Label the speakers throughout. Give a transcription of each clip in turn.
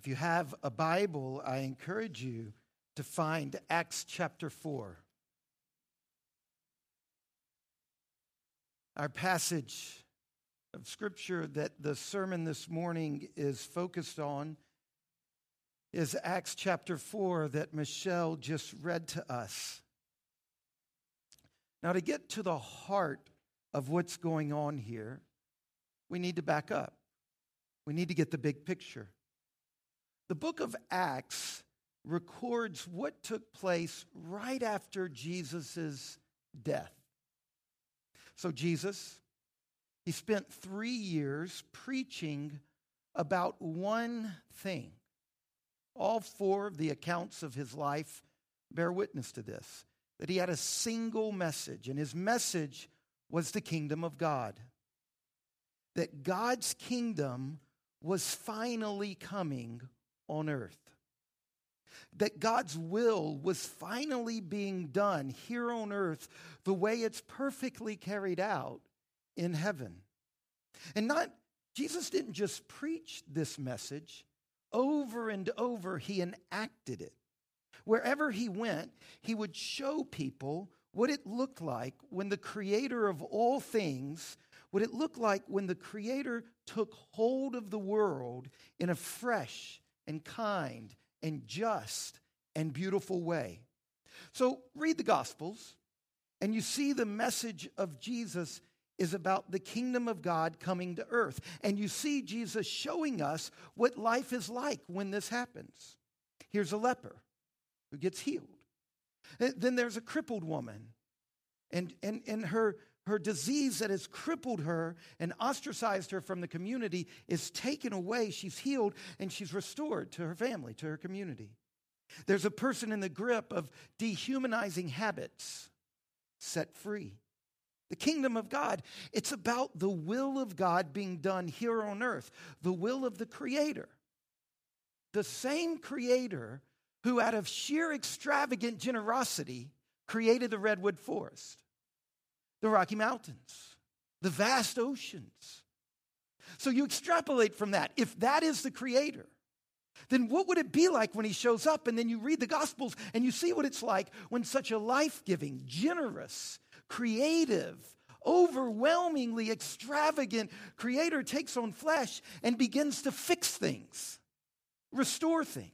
Speaker 1: If you have a Bible, I encourage you to find Acts chapter 4. Our passage of scripture that the sermon this morning is focused on is Acts chapter 4 that Michelle just read to us. Now, to get to the heart of what's going on here, we need to back up. We need to get the big picture. The book of Acts records what took place right after Jesus' death. So, Jesus, he spent three years preaching about one thing. All four of the accounts of his life bear witness to this that he had a single message, and his message was the kingdom of God. That God's kingdom was finally coming on earth. That God's will was finally being done here on earth the way it's perfectly carried out in heaven. And not, Jesus didn't just preach this message, over and over he enacted it. Wherever he went, he would show people what it looked like when the creator of all things, what it looked like when the creator took hold of the world in a fresh and kind and just and beautiful way. So read the Gospels, and you see the message of Jesus is about the kingdom of God coming to earth. And you see Jesus showing us what life is like when this happens. Here's a leper who gets healed. Then there's a crippled woman, and, and, and her, her disease that has crippled her and ostracized her from the community is taken away. She's healed and she's restored to her family, to her community. There's a person in the grip of dehumanizing habits set free. The kingdom of God, it's about the will of God being done here on earth, the will of the Creator. The same Creator who, out of sheer extravagant generosity, created the redwood forest the Rocky Mountains, the vast oceans. So you extrapolate from that. If that is the creator, then what would it be like when he shows up? And then you read the Gospels and you see what it's like when such a life giving, generous, creative, overwhelmingly extravagant creator takes on flesh and begins to fix things, restore things.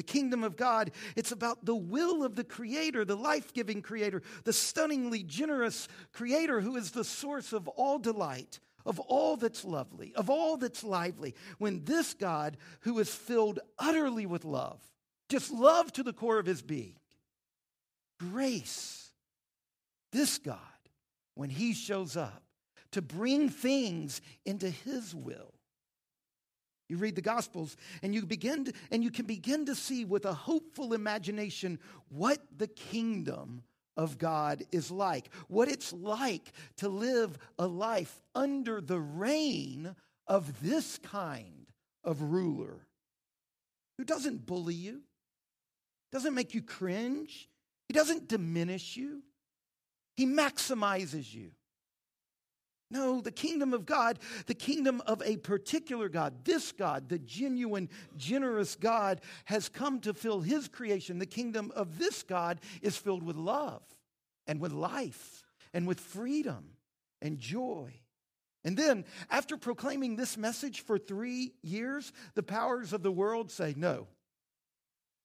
Speaker 1: The kingdom of God, it's about the will of the Creator, the life giving Creator, the stunningly generous Creator who is the source of all delight, of all that's lovely, of all that's lively. When this God, who is filled utterly with love, just love to the core of his being, grace, this God, when he shows up to bring things into his will, you read the Gospels and you begin to, and you can begin to see with a hopeful imagination what the kingdom of God is like, what it's like to live a life under the reign of this kind of ruler who doesn't bully you, doesn't make you cringe, he doesn't diminish you, he maximizes you. No, the kingdom of God, the kingdom of a particular God, this God, the genuine, generous God, has come to fill his creation. The kingdom of this God is filled with love and with life and with freedom and joy. And then, after proclaiming this message for three years, the powers of the world say, no,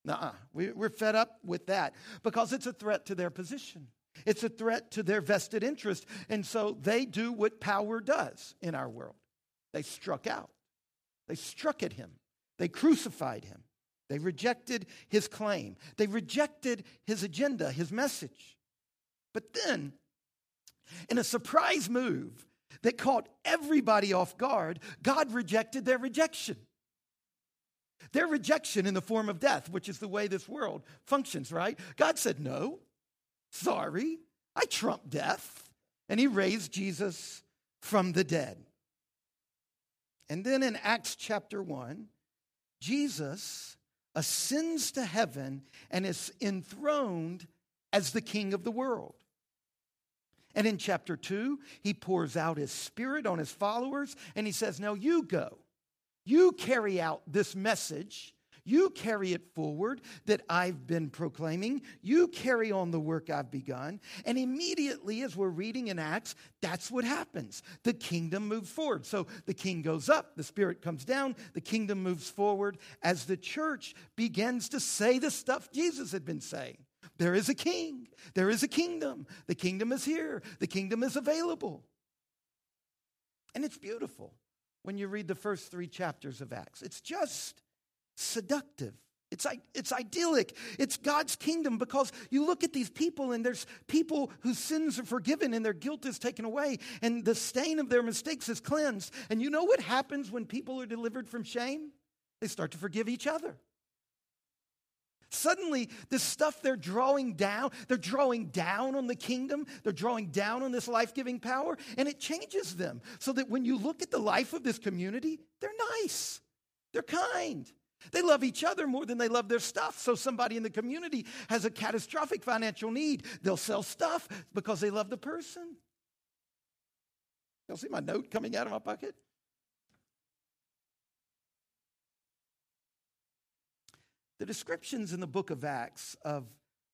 Speaker 1: Nuh-uh. We're fed up with that because it's a threat to their position. It's a threat to their vested interest. And so they do what power does in our world they struck out, they struck at him, they crucified him, they rejected his claim, they rejected his agenda, his message. But then, in a surprise move that caught everybody off guard, God rejected their rejection. Their rejection in the form of death, which is the way this world functions, right? God said, No, Sorry, I trump death. And he raised Jesus from the dead. And then in Acts chapter 1, Jesus ascends to heaven and is enthroned as the king of the world. And in chapter 2, he pours out his spirit on his followers and he says, Now you go. You carry out this message. You carry it forward that I've been proclaiming. You carry on the work I've begun. And immediately, as we're reading in Acts, that's what happens. The kingdom moves forward. So the king goes up, the spirit comes down, the kingdom moves forward as the church begins to say the stuff Jesus had been saying. There is a king, there is a kingdom. The kingdom is here, the kingdom is available. And it's beautiful when you read the first three chapters of Acts. It's just seductive. It's, it's idyllic. It's God's kingdom because you look at these people and there's people whose sins are forgiven and their guilt is taken away and the stain of their mistakes is cleansed. And you know what happens when people are delivered from shame? They start to forgive each other. Suddenly, this stuff they're drawing down, they're drawing down on the kingdom, they're drawing down on this life giving power, and it changes them. So that when you look at the life of this community, they're nice, they're kind. They love each other more than they love their stuff. So, somebody in the community has a catastrophic financial need. They'll sell stuff because they love the person. You'll see my note coming out of my pocket? The descriptions in the book of Acts of,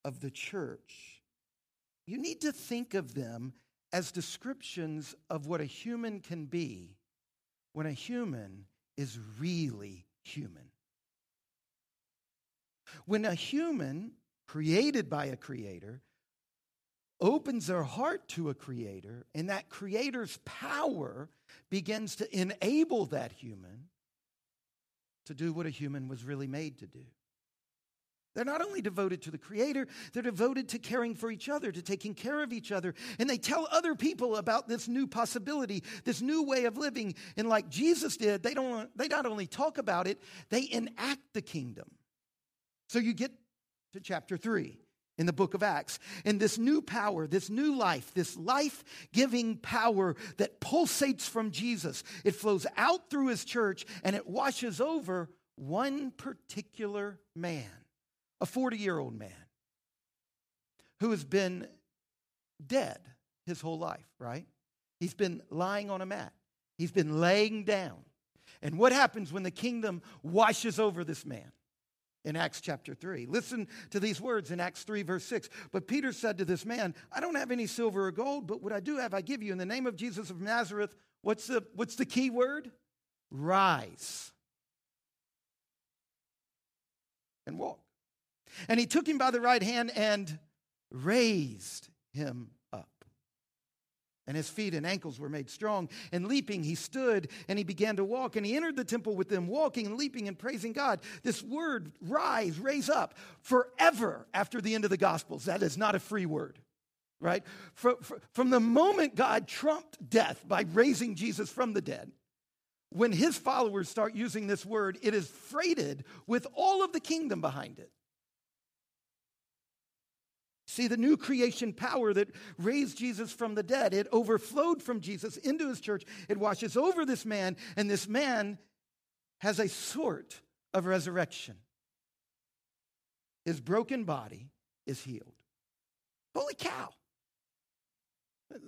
Speaker 1: of the church, you need to think of them as descriptions of what a human can be when a human is really human. When a human created by a creator opens their heart to a creator, and that creator's power begins to enable that human to do what a human was really made to do. They're not only devoted to the Creator, they're devoted to caring for each other, to taking care of each other. And they tell other people about this new possibility, this new way of living. And like Jesus did, they, don't, they not only talk about it, they enact the kingdom. So you get to chapter 3 in the book of Acts. And this new power, this new life, this life giving power that pulsates from Jesus, it flows out through his church and it washes over one particular man a 40 year old man who has been dead his whole life, right? He's been lying on a mat, he's been laying down. And what happens when the kingdom washes over this man? In Acts chapter 3. Listen to these words in Acts 3, verse 6. But Peter said to this man, I don't have any silver or gold, but what I do have, I give you. In the name of Jesus of Nazareth, what's the, what's the key word? Rise and walk. And he took him by the right hand and raised him. And his feet and ankles were made strong. And leaping, he stood and he began to walk. And he entered the temple with them, walking and leaping and praising God. This word, rise, raise up, forever after the end of the Gospels. That is not a free word, right? From the moment God trumped death by raising Jesus from the dead, when his followers start using this word, it is freighted with all of the kingdom behind it. See, the new creation power that raised Jesus from the dead, it overflowed from Jesus into his church. It washes over this man, and this man has a sort of resurrection. His broken body is healed. Holy cow.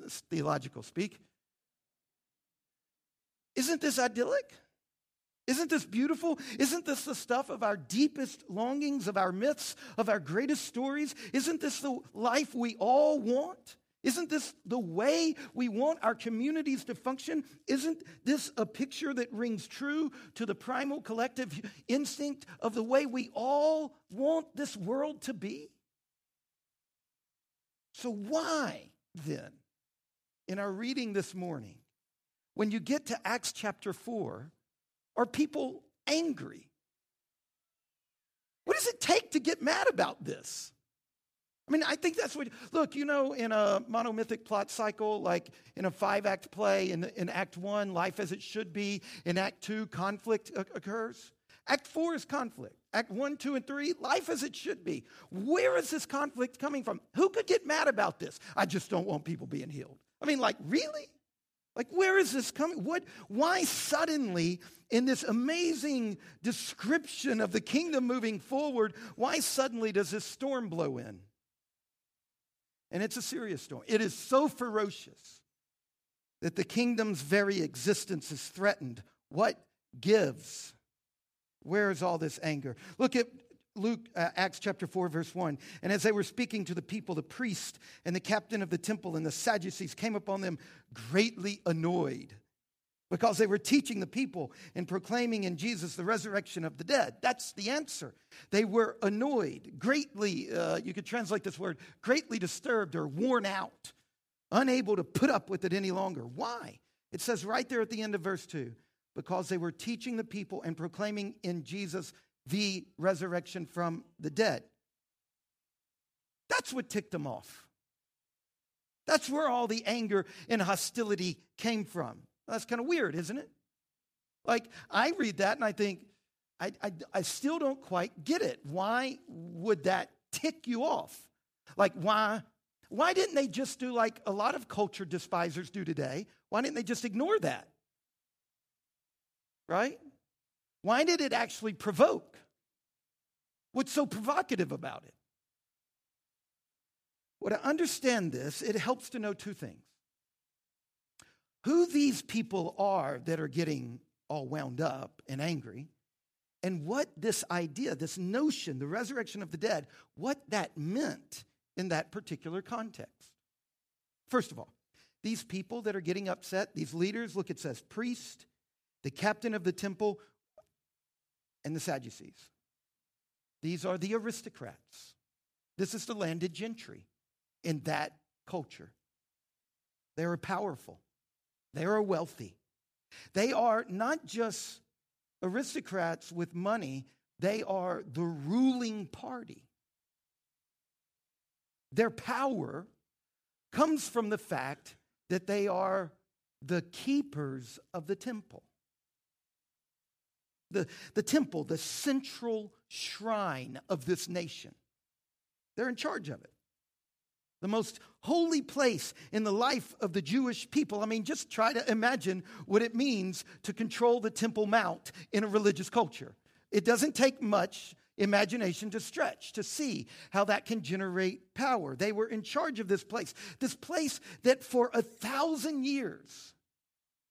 Speaker 1: This theological speak. Isn't this idyllic? Isn't this beautiful? Isn't this the stuff of our deepest longings, of our myths, of our greatest stories? Isn't this the life we all want? Isn't this the way we want our communities to function? Isn't this a picture that rings true to the primal collective instinct of the way we all want this world to be? So, why then, in our reading this morning, when you get to Acts chapter 4, are people angry? What does it take to get mad about this? I mean, I think that's what, look, you know, in a monomythic plot cycle, like in a five act play, in, in Act One, life as it should be. In Act Two, conflict occurs. Act Four is conflict. Act One, Two, and Three, life as it should be. Where is this conflict coming from? Who could get mad about this? I just don't want people being healed. I mean, like, really? Like, where is this coming? What, why suddenly, in this amazing description of the kingdom moving forward, why suddenly does this storm blow in? And it's a serious storm. It is so ferocious that the kingdom's very existence is threatened. What gives. Where is all this anger? Look at Luke, uh, Acts chapter 4, verse 1. And as they were speaking to the people, the priest and the captain of the temple and the Sadducees came upon them greatly annoyed because they were teaching the people and proclaiming in Jesus the resurrection of the dead. That's the answer. They were annoyed, greatly, uh, you could translate this word, greatly disturbed or worn out, unable to put up with it any longer. Why? It says right there at the end of verse 2 because they were teaching the people and proclaiming in Jesus the resurrection from the dead. That's what ticked them off. That's where all the anger and hostility came from. That's kind of weird, isn't it? Like, I read that and I think, I, I, I, still don't quite get it. Why would that tick you off? Like, why, why didn't they just do like a lot of culture despisers do today? Why didn't they just ignore that? Right? Why did it actually provoke? What's so provocative about it? Well, to understand this, it helps to know two things who these people are that are getting all wound up and angry, and what this idea, this notion, the resurrection of the dead, what that meant in that particular context. First of all, these people that are getting upset, these leaders, look, it says priest, the captain of the temple, and the Sadducees. These are the aristocrats. This is the landed gentry in that culture. They are powerful. They are wealthy. They are not just aristocrats with money, they are the ruling party. Their power comes from the fact that they are the keepers of the temple. The, the temple, the central shrine of this nation. They're in charge of it the most holy place in the life of the Jewish people. I mean, just try to imagine what it means to control the Temple Mount in a religious culture. It doesn't take much imagination to stretch to see how that can generate power. They were in charge of this place, this place that for a thousand years,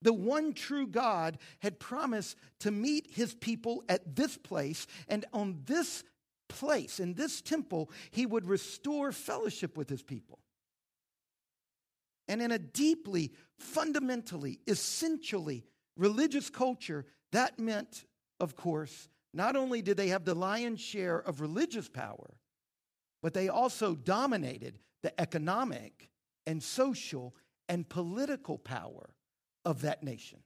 Speaker 1: the one true God had promised to meet his people at this place and on this place, in this temple, he would restore fellowship with his people. And in a deeply, fundamentally, essentially religious culture, that meant, of course, not only did they have the lion's share of religious power, but they also dominated the economic and social and political power of that nation.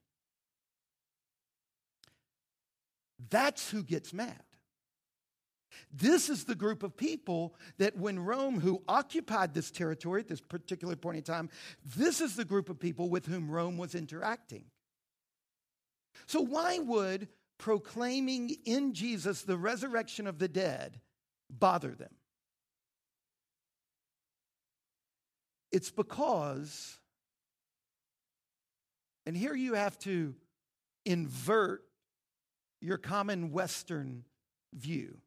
Speaker 1: That's who gets mad. This is the group of people that when Rome, who occupied this territory at this particular point in time, this is the group of people with whom Rome was interacting. So, why would proclaiming in Jesus the resurrection of the dead bother them? It's because, and here you have to invert your common Western view.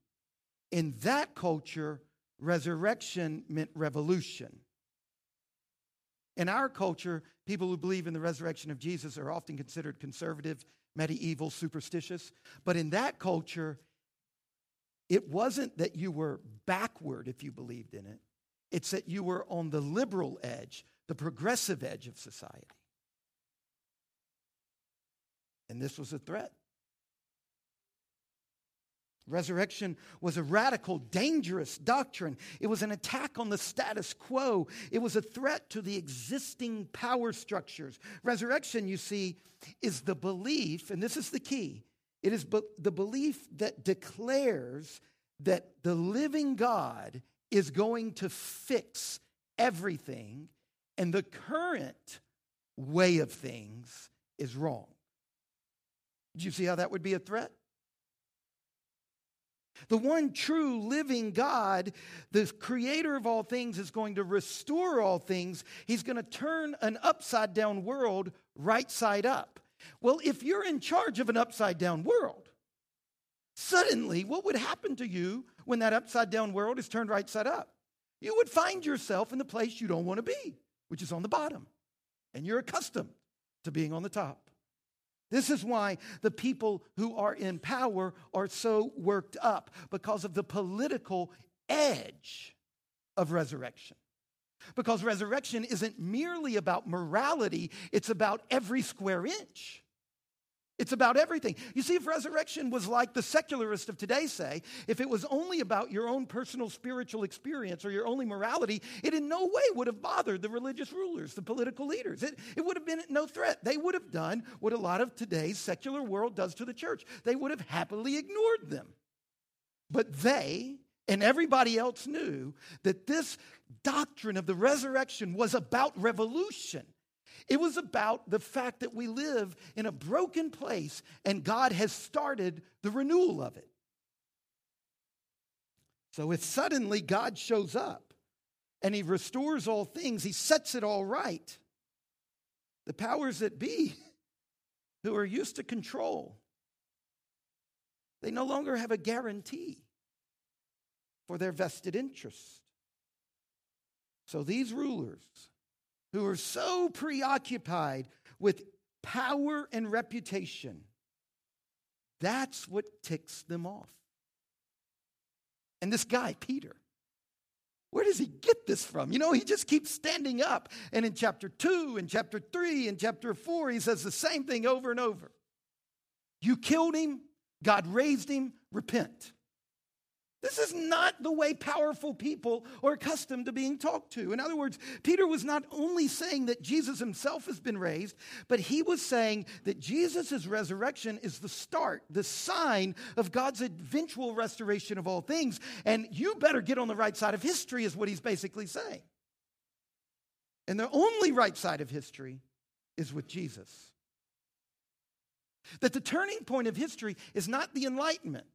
Speaker 1: In that culture, resurrection meant revolution. In our culture, people who believe in the resurrection of Jesus are often considered conservative, medieval, superstitious. But in that culture, it wasn't that you were backward if you believed in it, it's that you were on the liberal edge, the progressive edge of society. And this was a threat. Resurrection was a radical, dangerous doctrine. It was an attack on the status quo. It was a threat to the existing power structures. Resurrection, you see, is the belief, and this is the key it is the belief that declares that the living God is going to fix everything, and the current way of things is wrong. Do you see how that would be a threat? The one true living God, the creator of all things, is going to restore all things. He's going to turn an upside down world right side up. Well, if you're in charge of an upside down world, suddenly what would happen to you when that upside down world is turned right side up? You would find yourself in the place you don't want to be, which is on the bottom. And you're accustomed to being on the top. This is why the people who are in power are so worked up because of the political edge of resurrection. Because resurrection isn't merely about morality, it's about every square inch. It's about everything. You see, if resurrection was like the secularists of today say, if it was only about your own personal spiritual experience or your only morality, it in no way would have bothered the religious rulers, the political leaders. It, it would have been no threat. They would have done what a lot of today's secular world does to the church. They would have happily ignored them. But they and everybody else knew that this doctrine of the resurrection was about revolution. It was about the fact that we live in a broken place and God has started the renewal of it. So if suddenly God shows up and he restores all things, he sets it all right, the powers that be who are used to control, they no longer have a guarantee for their vested interest. So these rulers who are so preoccupied with power and reputation. That's what ticks them off. And this guy, Peter, where does he get this from? You know, he just keeps standing up. And in chapter 2, in chapter 3, in chapter 4, he says the same thing over and over. You killed him, God raised him, repent. This is not the way powerful people are accustomed to being talked to. In other words, Peter was not only saying that Jesus himself has been raised, but he was saying that Jesus' resurrection is the start, the sign of God's eventual restoration of all things. And you better get on the right side of history, is what he's basically saying. And the only right side of history is with Jesus. That the turning point of history is not the Enlightenment.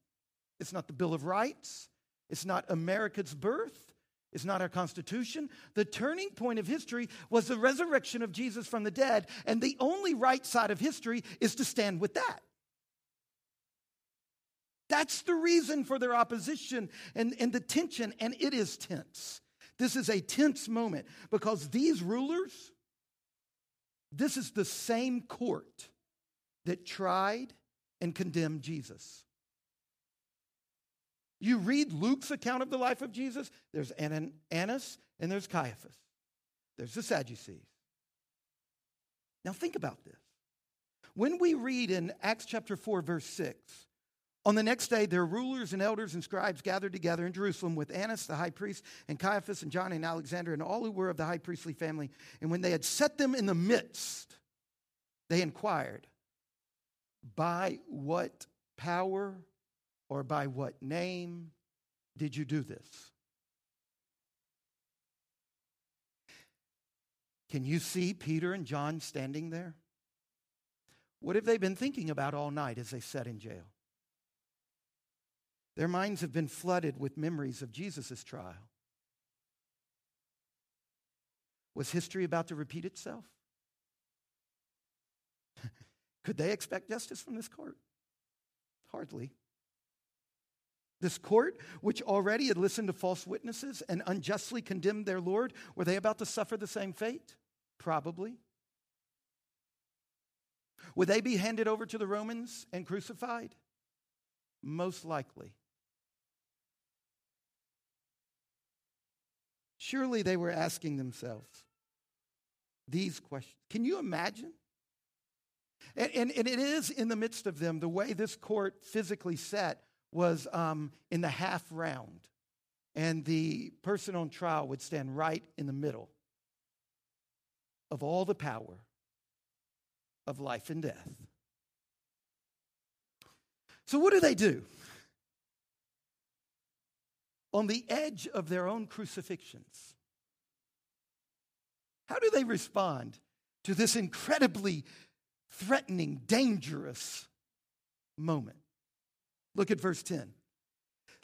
Speaker 1: It's not the Bill of Rights. It's not America's birth. It's not our Constitution. The turning point of history was the resurrection of Jesus from the dead, and the only right side of history is to stand with that. That's the reason for their opposition and, and the tension, and it is tense. This is a tense moment because these rulers, this is the same court that tried and condemned Jesus. You read Luke's account of the life of Jesus, there's Annas and there's Caiaphas. There's the Sadducees. Now think about this. When we read in Acts chapter 4, verse 6, on the next day, their rulers and elders and scribes gathered together in Jerusalem with Annas the high priest, and Caiaphas and John and Alexander, and all who were of the high priestly family. And when they had set them in the midst, they inquired, By what power or by what name did you do this? Can you see Peter and John standing there? What have they been thinking about all night as they sat in jail? Their minds have been flooded with memories of Jesus' trial. Was history about to repeat itself? Could they expect justice from this court? Hardly. This court, which already had listened to false witnesses and unjustly condemned their Lord, were they about to suffer the same fate? Probably. Would they be handed over to the Romans and crucified? Most likely. Surely they were asking themselves these questions. Can you imagine? And, and, and, it is in the midst of them, the way this court physically sat was um, in the half round, and the person on trial would stand right in the middle of all the power of life and death. So, what do they do? On the edge of their own crucifixions, how do they respond to this incredibly threatening, dangerous moment? Look at verse 10.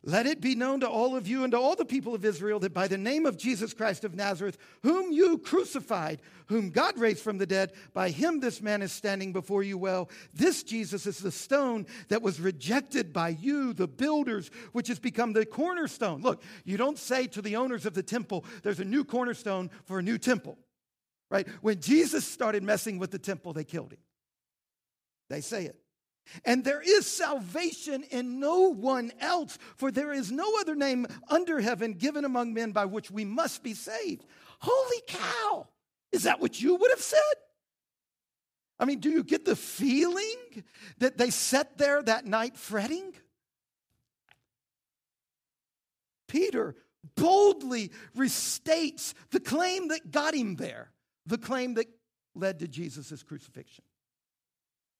Speaker 1: Let it be known to all of you and to all the people of Israel that by the name of Jesus Christ of Nazareth, whom you crucified, whom God raised from the dead, by him this man is standing before you well. This Jesus is the stone that was rejected by you, the builders, which has become the cornerstone. Look, you don't say to the owners of the temple, there's a new cornerstone for a new temple, right? When Jesus started messing with the temple, they killed him. They say it. And there is salvation in no one else, for there is no other name under heaven given among men by which we must be saved. Holy cow! Is that what you would have said? I mean, do you get the feeling that they sat there that night fretting? Peter boldly restates the claim that got him there, the claim that led to Jesus' crucifixion.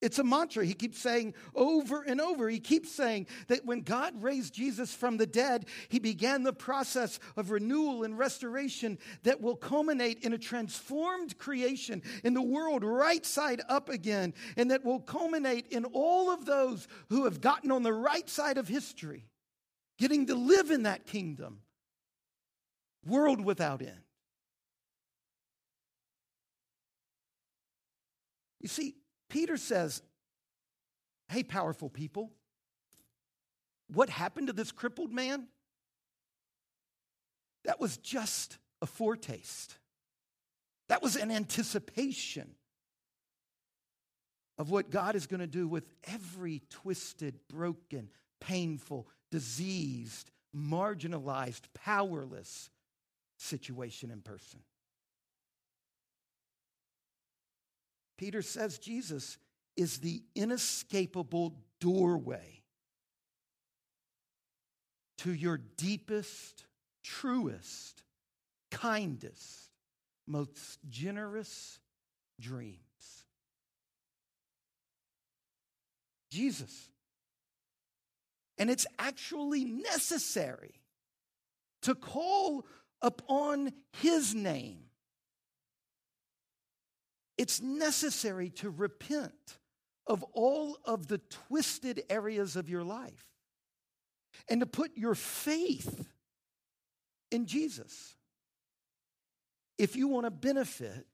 Speaker 1: It's a mantra he keeps saying over and over. He keeps saying that when God raised Jesus from the dead, he began the process of renewal and restoration that will culminate in a transformed creation in the world right side up again, and that will culminate in all of those who have gotten on the right side of history, getting to live in that kingdom, world without end. You see, Peter says, Hey, powerful people, what happened to this crippled man? That was just a foretaste. That was an anticipation of what God is going to do with every twisted, broken, painful, diseased, marginalized, powerless situation and person. Peter says Jesus is the inescapable doorway to your deepest, truest, kindest, most generous dreams. Jesus. And it's actually necessary to call upon his name it's necessary to repent of all of the twisted areas of your life and to put your faith in Jesus. If you want to benefit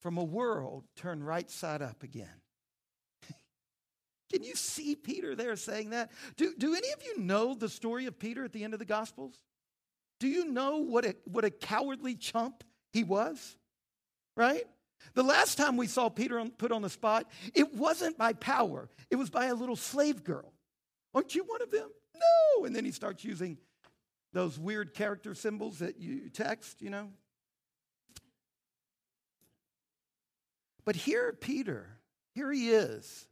Speaker 1: from a world turned right side up again. Can you see Peter there saying that? Do, do any of you know the story of Peter at the end of the Gospels? Do you know what a, what a cowardly chump he was? Right? The last time we saw Peter put on the spot, it wasn't by power, it was by a little slave girl. Aren't you one of them? No. And then he starts using those weird character symbols that you text, you know. But here, Peter, here he is,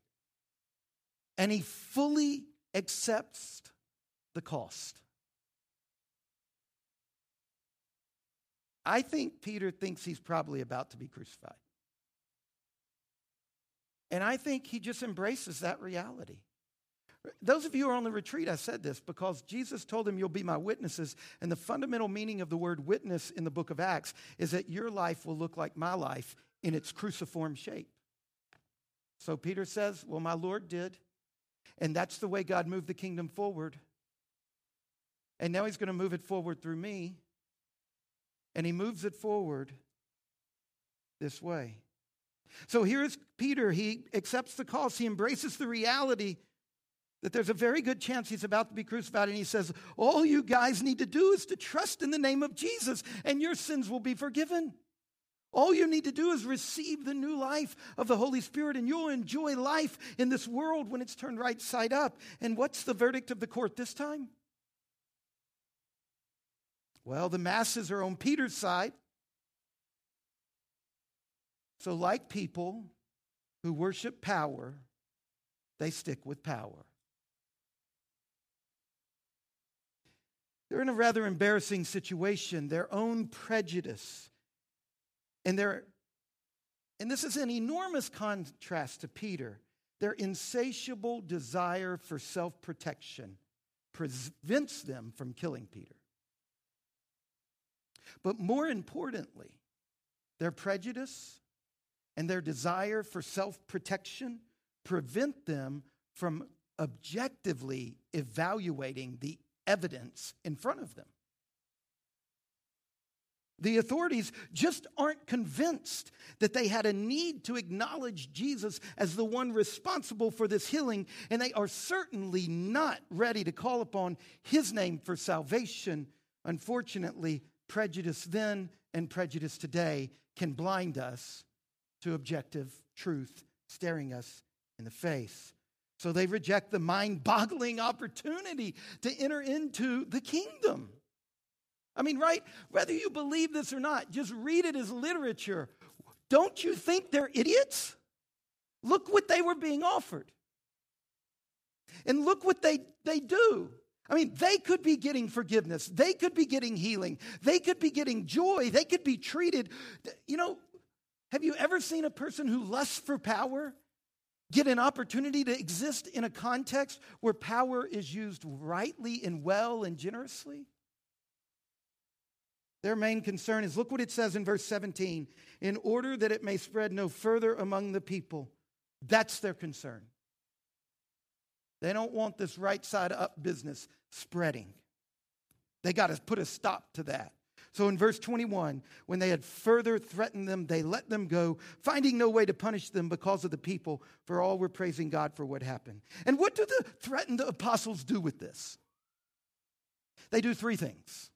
Speaker 1: and he fully accepts the cost. I think Peter thinks he's probably about to be crucified. And I think he just embraces that reality. Those of you who are on the retreat, I said this because Jesus told him, You'll be my witnesses. And the fundamental meaning of the word witness in the book of Acts is that your life will look like my life in its cruciform shape. So Peter says, Well, my Lord did. And that's the way God moved the kingdom forward. And now he's going to move it forward through me. And he moves it forward this way. So here's Peter. He accepts the cost, he embraces the reality that there's a very good chance he's about to be crucified. And he says, All you guys need to do is to trust in the name of Jesus, and your sins will be forgiven. All you need to do is receive the new life of the Holy Spirit, and you'll enjoy life in this world when it's turned right side up. And what's the verdict of the court this time? Well, the masses are on Peter's side. So, like people who worship power, they stick with power. They're in a rather embarrassing situation. Their own prejudice and their and this is an enormous contrast to Peter. Their insatiable desire for self protection prevents them from killing Peter. But more importantly, their prejudice and their desire for self protection prevent them from objectively evaluating the evidence in front of them. The authorities just aren't convinced that they had a need to acknowledge Jesus as the one responsible for this healing, and they are certainly not ready to call upon his name for salvation. Unfortunately, prejudice then and prejudice today can blind us to objective truth staring us in the face. So they reject the mind boggling opportunity to enter into the kingdom. I mean, right? Whether you believe this or not, just read it as literature. Don't you think they're idiots? Look what they were being offered. And look what they, they do. I mean, they could be getting forgiveness. They could be getting healing. They could be getting joy. They could be treated. You know, have you ever seen a person who lusts for power get an opportunity to exist in a context where power is used rightly and well and generously? Their main concern is look what it says in verse 17 in order that it may spread no further among the people. That's their concern. They don't want this right side up business spreading. They got to put a stop to that. So in verse 21, when they had further threatened them, they let them go, finding no way to punish them because of the people, for all were praising God for what happened. And what do the threatened apostles do with this? They do three things.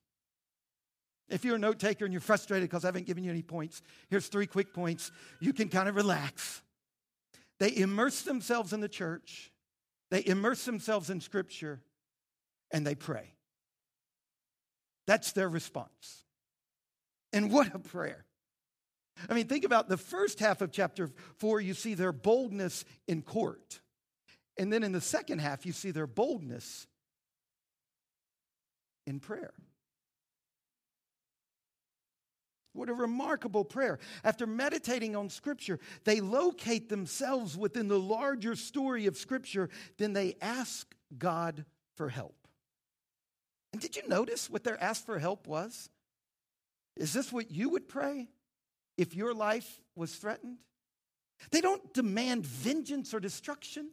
Speaker 1: If you're a note taker and you're frustrated because I haven't given you any points, here's three quick points. You can kind of relax. They immerse themselves in the church, they immerse themselves in Scripture, and they pray. That's their response. And what a prayer. I mean, think about the first half of chapter four, you see their boldness in court. And then in the second half, you see their boldness in prayer. What a remarkable prayer. After meditating on Scripture, they locate themselves within the larger story of Scripture, then they ask God for help. And did you notice what their ask for help was? Is this what you would pray if your life was threatened? They don't demand vengeance or destruction.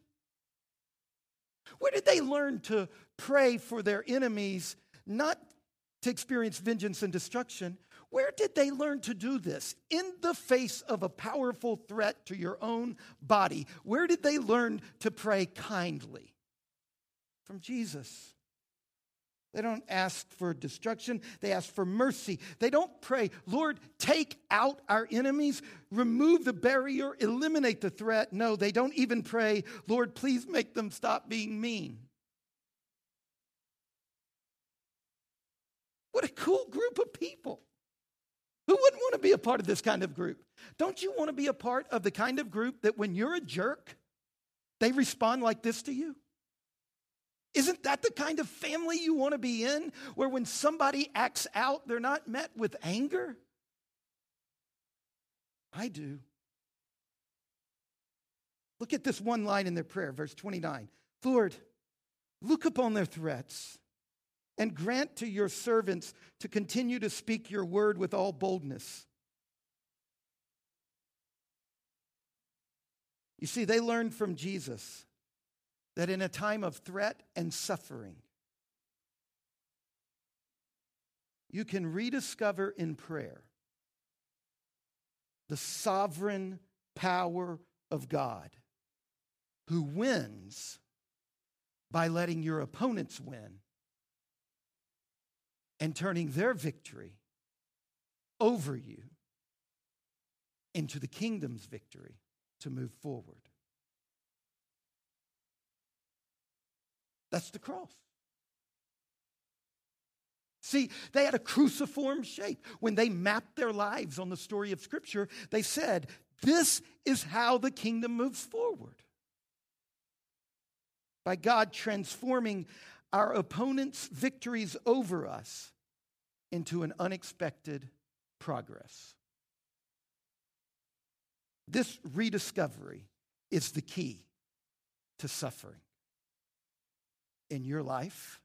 Speaker 1: Where did they learn to pray for their enemies, not to experience vengeance and destruction? Where did they learn to do this? In the face of a powerful threat to your own body. Where did they learn to pray kindly? From Jesus. They don't ask for destruction, they ask for mercy. They don't pray, Lord, take out our enemies, remove the barrier, eliminate the threat. No, they don't even pray, Lord, please make them stop being mean. What a cool group of people. Who wouldn't want to be a part of this kind of group? Don't you want to be a part of the kind of group that when you're a jerk, they respond like this to you? Isn't that the kind of family you want to be in, where when somebody acts out, they're not met with anger? I do. Look at this one line in their prayer, verse 29. Lord, look upon their threats and grant to your servants to continue to speak your word with all boldness. You see, they learned from Jesus that in a time of threat and suffering, you can rediscover in prayer the sovereign power of God who wins by letting your opponents win and turning their victory over you into the kingdom's victory to move forward. That's the cross. See, they had a cruciform shape. When they mapped their lives on the story of Scripture, they said, This is how the kingdom moves forward. By God transforming our opponent's victories over us into an unexpected progress. This rediscovery is the key to suffering in your life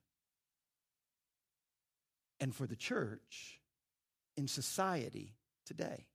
Speaker 1: and for the church in society today.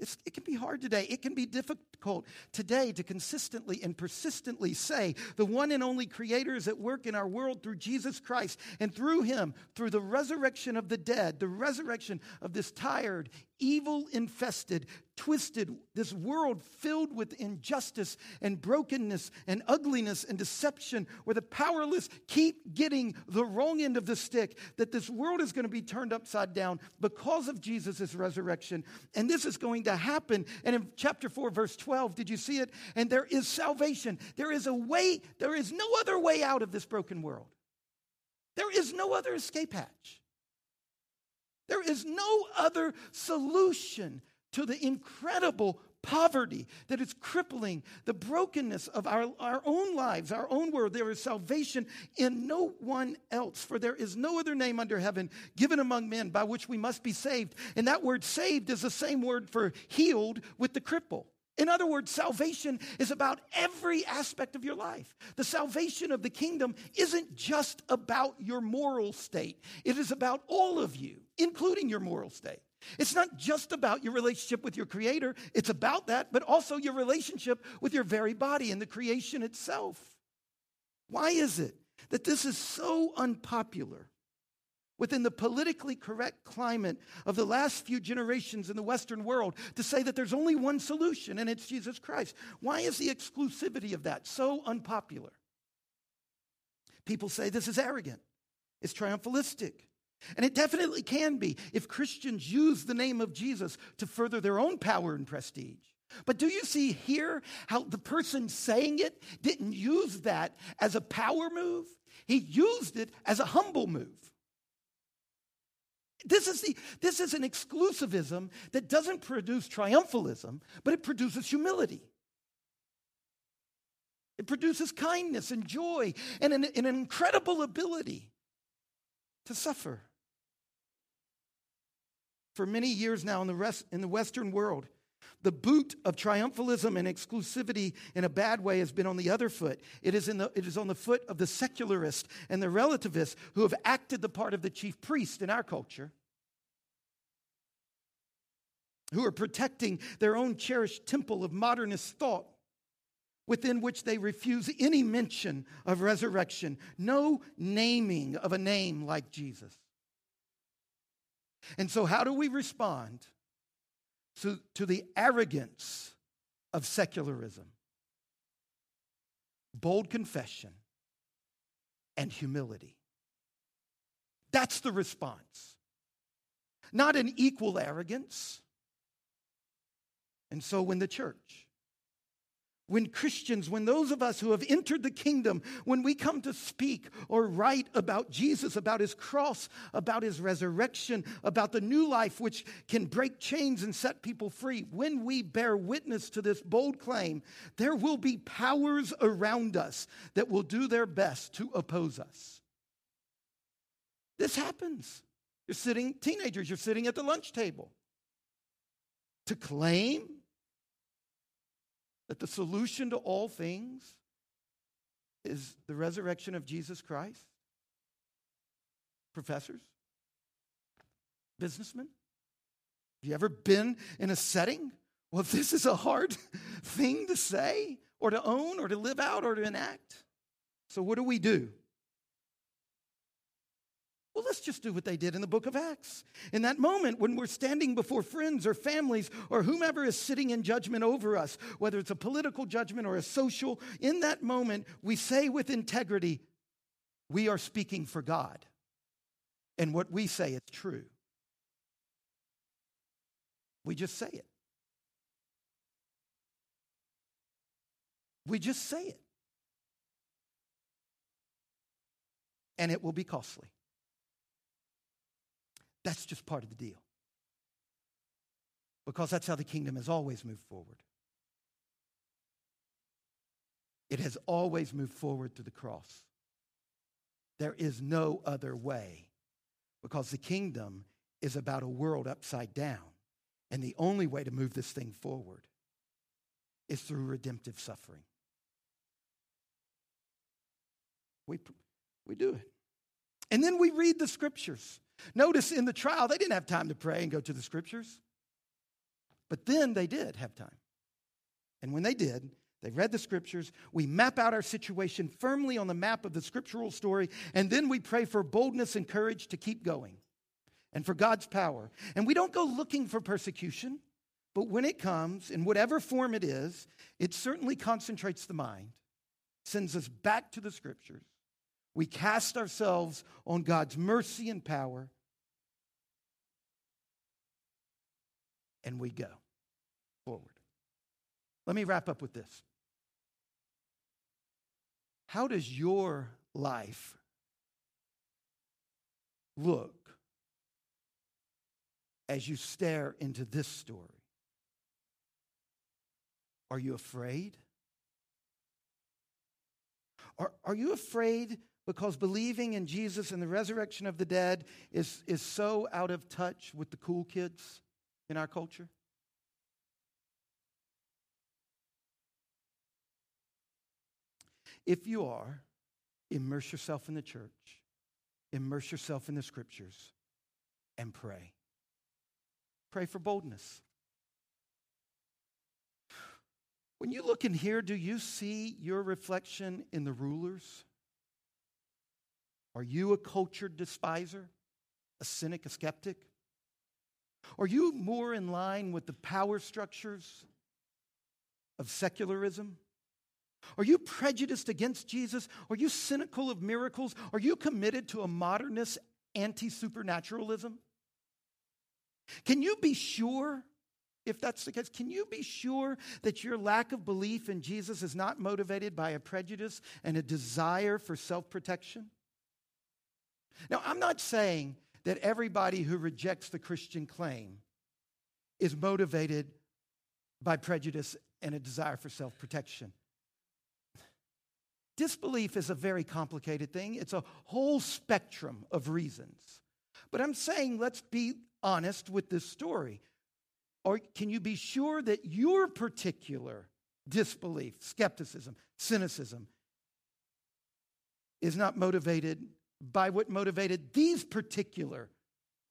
Speaker 1: It's, it can be hard today. It can be difficult today to consistently and persistently say the one and only Creator is at work in our world through Jesus Christ. And through Him, through the resurrection of the dead, the resurrection of this tired, evil infested, twisted, this world filled with injustice and brokenness and ugliness and deception, where the powerless keep getting the wrong end of the stick, that this world is going to be turned upside down because of Jesus' resurrection. And this is going to happen. And in chapter 4, verse 12, did you see it? And there is salvation. There is a way, there is no other way out of this broken world. There is no other escape hatch. There is no other solution to the incredible poverty that is crippling the brokenness of our, our own lives, our own world. There is salvation in no one else, for there is no other name under heaven given among men by which we must be saved. And that word saved is the same word for healed with the cripple. In other words, salvation is about every aspect of your life. The salvation of the kingdom isn't just about your moral state, it is about all of you, including your moral state. It's not just about your relationship with your creator, it's about that, but also your relationship with your very body and the creation itself. Why is it that this is so unpopular? Within the politically correct climate of the last few generations in the Western world to say that there's only one solution and it's Jesus Christ. Why is the exclusivity of that so unpopular? People say this is arrogant, it's triumphalistic. And it definitely can be if Christians use the name of Jesus to further their own power and prestige. But do you see here how the person saying it didn't use that as a power move? He used it as a humble move. This is, the, this is an exclusivism that doesn't produce triumphalism, but it produces humility. It produces kindness and joy and an, an incredible ability to suffer. For many years now in the, rest, in the Western world, the boot of triumphalism and exclusivity in a bad way has been on the other foot. It is, in the, it is on the foot of the secularist and the relativist who have acted the part of the chief priest in our culture, who are protecting their own cherished temple of modernist thought within which they refuse any mention of resurrection, no naming of a name like Jesus. And so, how do we respond to, to the arrogance of secularism? Bold confession and humility. That's the response. Not an equal arrogance. And so, when the church when Christians, when those of us who have entered the kingdom, when we come to speak or write about Jesus, about his cross, about his resurrection, about the new life which can break chains and set people free, when we bear witness to this bold claim, there will be powers around us that will do their best to oppose us. This happens. You're sitting, teenagers, you're sitting at the lunch table. To claim that the solution to all things is the resurrection of Jesus Christ? Professors? Businessmen? Have you ever been in a setting? Well, this is a hard thing to say or to own or to live out or to enact. So, what do we do? Well, let's just do what they did in the book of Acts. In that moment, when we're standing before friends or families or whomever is sitting in judgment over us, whether it's a political judgment or a social, in that moment, we say with integrity, we are speaking for God. And what we say is true. We just say it. We just say it. And it will be costly. That's just part of the deal. Because that's how the kingdom has always moved forward. It has always moved forward to the cross. There is no other way because the kingdom is about a world upside down. And the only way to move this thing forward is through redemptive suffering. We, we do it. And then we read the scriptures. Notice in the trial, they didn't have time to pray and go to the scriptures. But then they did have time. And when they did, they read the scriptures. We map out our situation firmly on the map of the scriptural story, and then we pray for boldness and courage to keep going. and for God's power. And we don't go looking for persecution, but when it comes, in whatever form it is, it certainly concentrates the mind, sends us back to the scriptures. We cast ourselves on God's mercy and power, and we go forward. Let me wrap up with this. How does your life look as you stare into this story? Are you afraid? Are, are you afraid because believing in Jesus and the resurrection of the dead is, is so out of touch with the cool kids in our culture? If you are, immerse yourself in the church, immerse yourself in the scriptures, and pray. Pray for boldness. When you look in here, do you see your reflection in the rulers? Are you a cultured despiser, a cynic, a skeptic? Are you more in line with the power structures of secularism? Are you prejudiced against Jesus? Are you cynical of miracles? Are you committed to a modernist anti supernaturalism? Can you be sure, if that's the case, can you be sure that your lack of belief in Jesus is not motivated by a prejudice and a desire for self protection? Now, I'm not saying that everybody who rejects the Christian claim is motivated by prejudice and a desire for self protection. Disbelief is a very complicated thing, it's a whole spectrum of reasons. But I'm saying let's be honest with this story. Or can you be sure that your particular disbelief, skepticism, cynicism is not motivated by what motivated these particular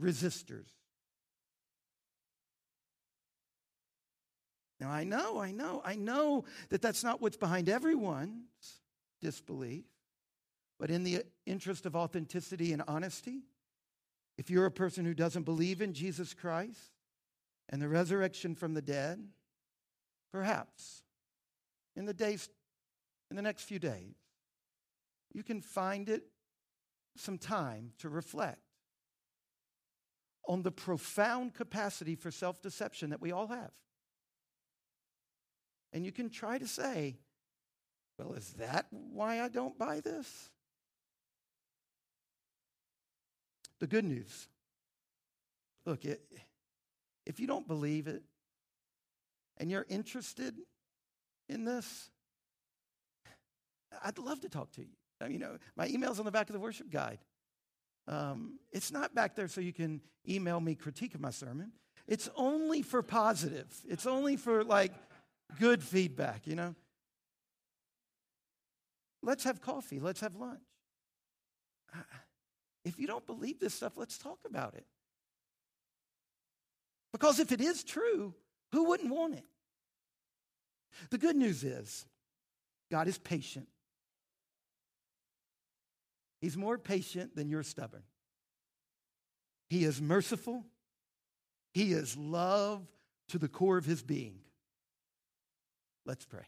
Speaker 1: resistors? Now, I know, I know, I know that that's not what's behind everyone's disbelief. But in the interest of authenticity and honesty, if you're a person who doesn't believe in Jesus Christ and the resurrection from the dead, perhaps in the days, in the next few days, you can find it some time to reflect on the profound capacity for self deception that we all have. And you can try to say, well, is that why I don't buy this? The good news look, it, if you don't believe it and you're interested in this, I'd love to talk to you. You know, my email's on the back of the worship guide. Um, it's not back there so you can email me critique of my sermon. It's only for positive. It's only for like good feedback, you know? Let's have coffee. Let's have lunch. If you don't believe this stuff, let's talk about it. Because if it is true, who wouldn't want it? The good news is God is patient. He's more patient than you're stubborn. He is merciful. He is love to the core of his being. Let's pray.